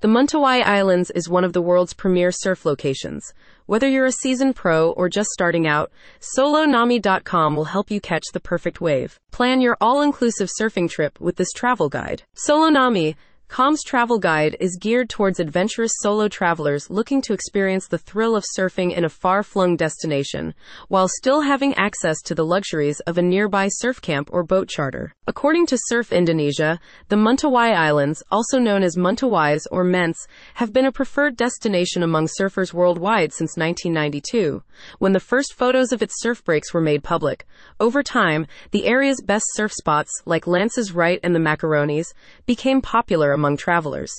The Mentawai Islands is one of the world's premier surf locations. Whether you're a seasoned pro or just starting out, solonami.com will help you catch the perfect wave. Plan your all-inclusive surfing trip with this travel guide. Solonami Com's travel guide is geared towards adventurous solo travelers looking to experience the thrill of surfing in a far flung destination, while still having access to the luxuries of a nearby surf camp or boat charter. According to Surf Indonesia, the Mentawai Islands, also known as Mentawais or Ments, have been a preferred destination among surfers worldwide since 1992, when the first photos of its surf breaks were made public. Over time, the area's best surf spots, like Lances Right and the Macaronis, became popular among travelers.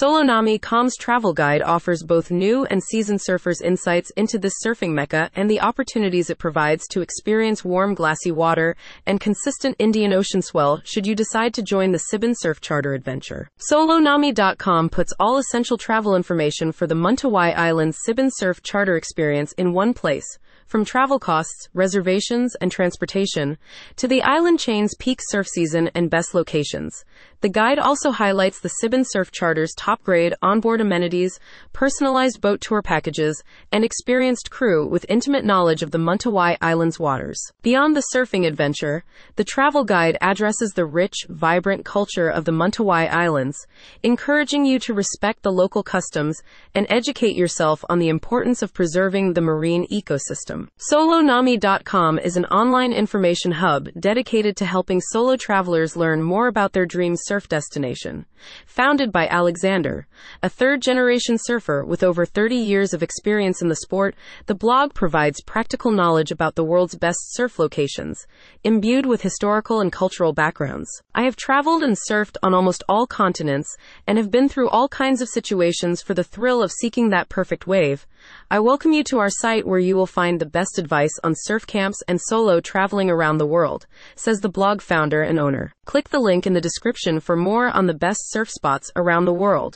Solonami Com's travel guide offers both new and seasoned surfers insights into this surfing mecca and the opportunities it provides to experience warm glassy water and consistent Indian Ocean swell should you decide to join the Sibon Surf Charter adventure. Solonami.com puts all essential travel information for the Mentawai Islands Sibon Surf Charter experience in one place from travel costs, reservations, and transportation to the island chain's peak surf season and best locations. The guide also highlights the Sibon Surf Charter's top grade onboard amenities, personalized boat tour packages, and experienced crew with intimate knowledge of the Mentawai Islands waters. Beyond the surfing adventure, the travel guide addresses the rich, vibrant culture of the Mentawai Islands, encouraging you to respect the local customs and educate yourself on the importance of preserving the marine ecosystem. Solonami.com is an online information hub dedicated to helping solo travelers learn more about their dream surf destination. Founded by Alexander, a third generation surfer with over 30 years of experience in the sport, the blog provides practical knowledge about the world's best surf locations, imbued with historical and cultural backgrounds. I have traveled and surfed on almost all continents and have been through all kinds of situations for the thrill of seeking that perfect wave. I welcome you to our site where you will find the best advice on surf camps and solo traveling around the world, says the blog founder and owner. Click the link in the description for more on the best surf spots around the world.